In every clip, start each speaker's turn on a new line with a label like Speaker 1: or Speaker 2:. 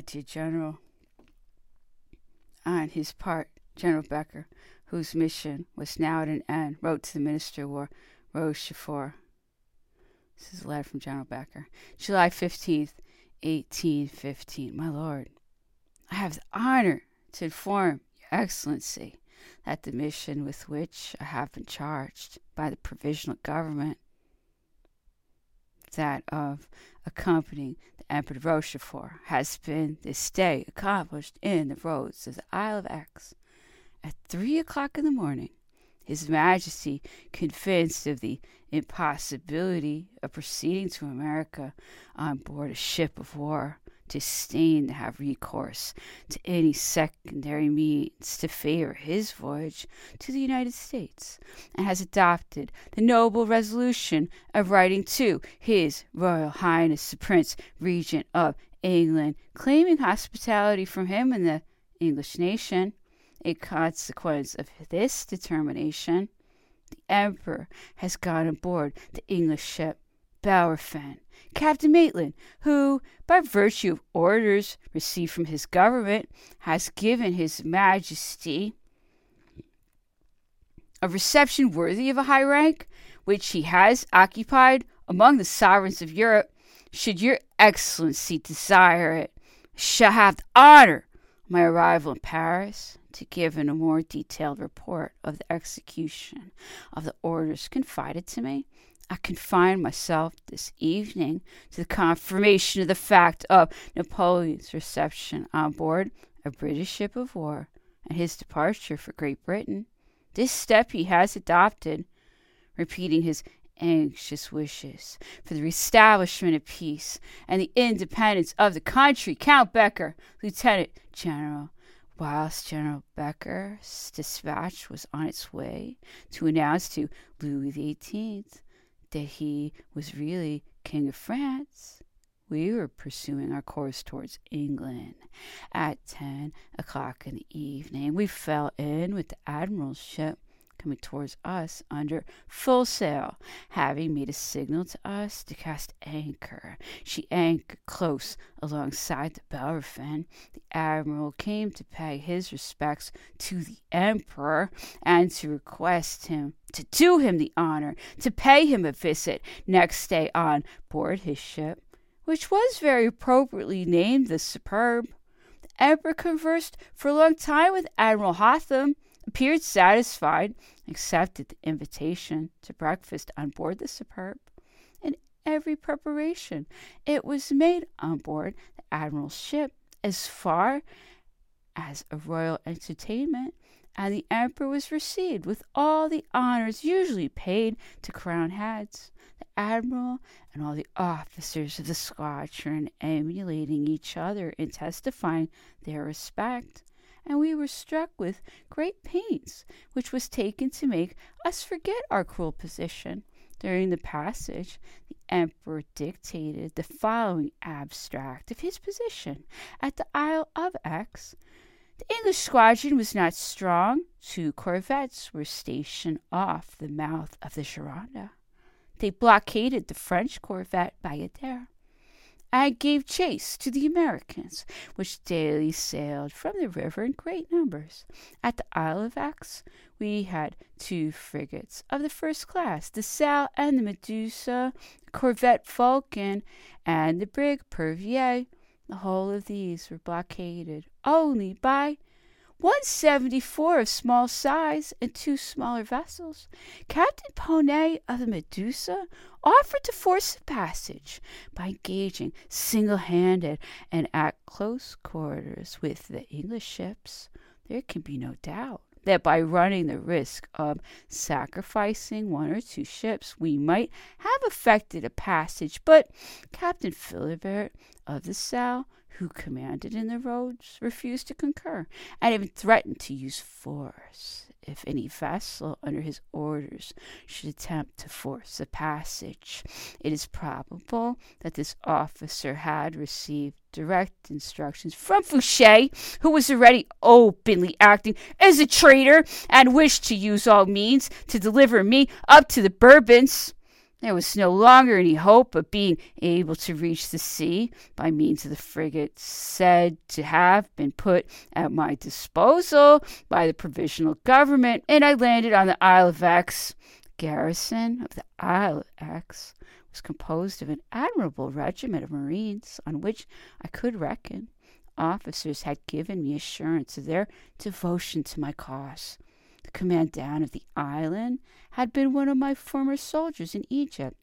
Speaker 1: dear General. On his part, General Becker, whose mission was now at an end, wrote to the Minister of War, Rochefort. This is a letter from General Becker. July 15th, 1815. My Lord, I have the honor to inform Your Excellency that the mission with which I have been charged by the provisional government, that of accompanying the Emperor Rochefort, has been this day accomplished in the roads of the Isle of Aix. At three o'clock in the morning, His Majesty, convinced of the impossibility of proceeding to America on board a ship of war, disdained to have recourse to any secondary means to favor his voyage to the United States, and has adopted the noble resolution of writing to His Royal Highness the Prince Regent of England, claiming hospitality from him and the English nation. In consequence of this determination, the Emperor has gone aboard the English ship Bellerophon, Captain Maitland, who, by virtue of orders received from his government, has given his Majesty a reception worthy of a high rank, which he has occupied among the sovereigns of Europe. Should your Excellency desire it, shall have the honor my arrival in Paris to give in a more detailed report of the execution of the orders confided to me. I confine myself this evening to the confirmation of the fact of Napoleon's reception on board a British ship of war and his departure for Great Britain. This step he has adopted, repeating his anxious wishes for the reestablishment of peace and the independence of the country. Count Becker, Lieutenant General. Whilst General Becker's dispatch was on its way to announce to Louis XVIII that he was really King of France, we were pursuing our course towards England. At ten o'clock in the evening, we fell in with the Admiral's ship coming towards us under full sail, having made a signal to us to cast anchor. She anchored close alongside the Bellerophon. The admiral came to pay his respects to the emperor and to request him to do him the honor to pay him a visit next day on board his ship, which was very appropriately named the Superb. The emperor conversed for a long time with Admiral Hotham appeared satisfied, accepted the invitation to breakfast on board the Superb, and every preparation it was made on board the Admiral's ship as far as a royal entertainment, and the Emperor was received with all the honors usually paid to crown heads. The Admiral and all the officers of the squadron emulating each other in testifying their respect and we were struck with great pains which was taken to make us forget our cruel position. During the passage, the Emperor dictated the following abstract of his position at the Isle of Aix. The English squadron was not strong. Two corvettes were stationed off the mouth of the Gironde. They blockaded the French corvette Bayadere and gave chase to the Americans, which daily sailed from the river in great numbers. At the Isle of Aix, we had two frigates of the first class, the Saale and the Medusa, the corvette Vulcan, and the brig Pervier. The whole of these were blockaded only by 174 of small size and two smaller vessels. Captain Poney of the Medusa offered to force a passage by engaging single handed and at close quarters with the English ships. There can be no doubt that by running the risk of sacrificing one or two ships, we might have effected a passage, but Captain Philibert of the Saale who commanded in the roads, refused to concur, and even threatened to use force if any vessel under his orders should attempt to force a passage. It is probable that this officer had received direct instructions from Fouché, who was already openly acting as a traitor and wished to use all means to deliver me up to the Bourbons. There was no longer any hope of being able to reach the sea by means of the frigate said to have been put at my disposal by the provisional government, and I landed on the Isle of Aix. The garrison of the Isle of Aix was composed of an admirable regiment of marines on which I could reckon. Officers had given me assurance of their devotion to my cause. The commandant of the island had been one of my former soldiers in Egypt,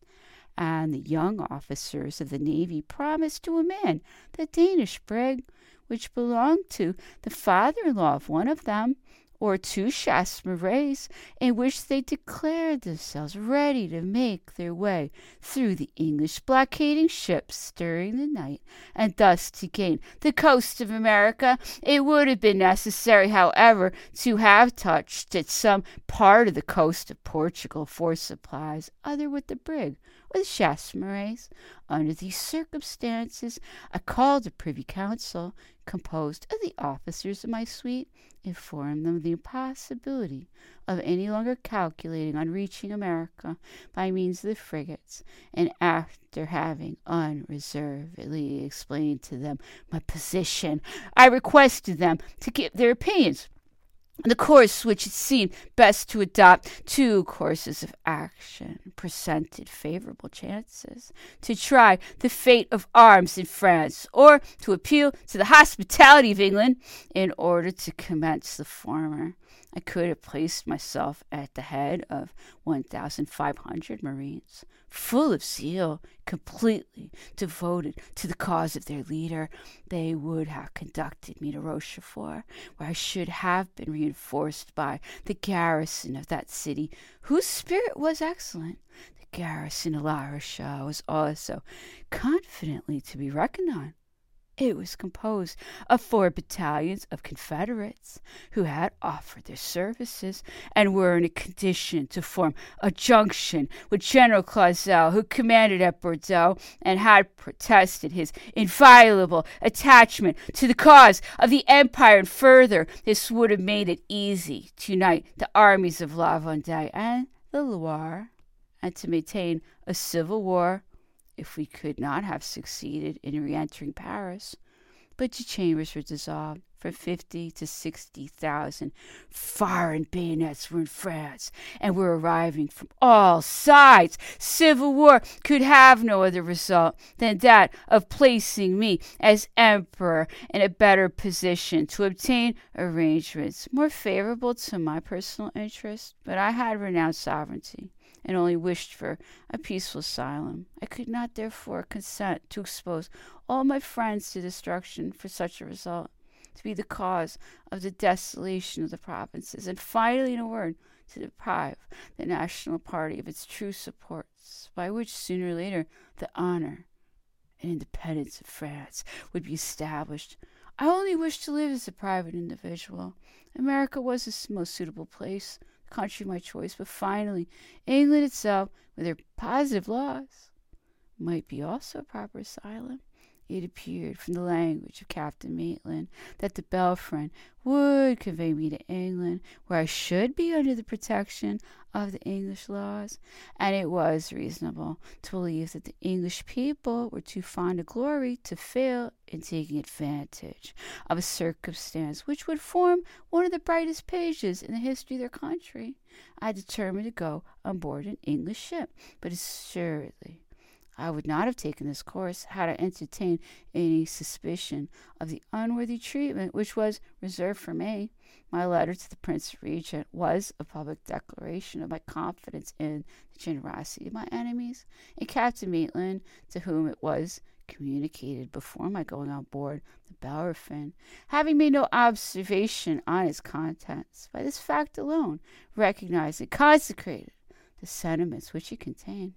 Speaker 1: and the young officers of the navy promised to a man the Danish brig, which belonged to the father in law of one of them, or two Chasse Marees, in which they declared themselves ready to make their way through the English blockading ships during the night, and thus to gain the coast of America. It would have been necessary, however, to have touched at some part of the coast of Portugal for supplies, either with the brig or the Chasse Marees. Under these circumstances, I called a privy council composed of the officers of my suite, informed them of the impossibility of any longer calculating on reaching America by means of the frigates, and after having unreservedly explained to them my position, I requested them to give their opinions the course which it seemed best to adopt, two courses of action presented favorable chances to try the fate of arms in France, or to appeal to the hospitality of England in order to commence the former. I could have placed myself at the head of 1,500 Marines, full of zeal, completely devoted to the cause of their leader. They would have conducted me to Rochefort, where I should have been reinforced by the garrison of that city, whose spirit was excellent. The garrison of La Rochelle was also confidently to be reckoned on. It was composed of four battalions of Confederates who had offered their services and were in a condition to form a junction with General Clausel, who commanded at Bordeaux and had protested his inviolable attachment to the cause of the Empire. And further, this would have made it easy to unite the armies of La Vendée and the Loire and to maintain a civil war if we could not have succeeded in re entering Paris. But the chambers were dissolved. From fifty to sixty thousand foreign bayonets were in France and were arriving from all sides. Civil war could have no other result than that of placing me as emperor in a better position to obtain arrangements more favorable to my personal interests. But I had renounced sovereignty and only wished for a peaceful asylum. I could not therefore consent to expose all my friends to destruction for such a result, to be the cause of the desolation of the provinces, and finally, in a word, to deprive the national party of its true supports, by which sooner or later the honor and independence of France would be established. I only wished to live as a private individual. America was the most suitable place country my choice, but finally, England itself, with her positive laws, might be also a proper asylum. It appeared from the language of Captain Maitland that the Bellerophon would convey me to England, where I should be under the protection of the English laws, and it was reasonable to believe that the English people were too fond of glory to fail in taking advantage of a circumstance which would form one of the brightest pages in the history of their country. I determined to go on board an English ship, but assuredly I would not have taken this course had I entertained any suspicion of the unworthy treatment which was reserved for me. My letter to the Prince Regent was a public declaration of my confidence in the generosity of my enemies, and Captain Maitland, to whom it was communicated before my going on board the Bellerophon, having made no observation on its contents, by this fact alone recognized and consecrated the sentiments which it contained.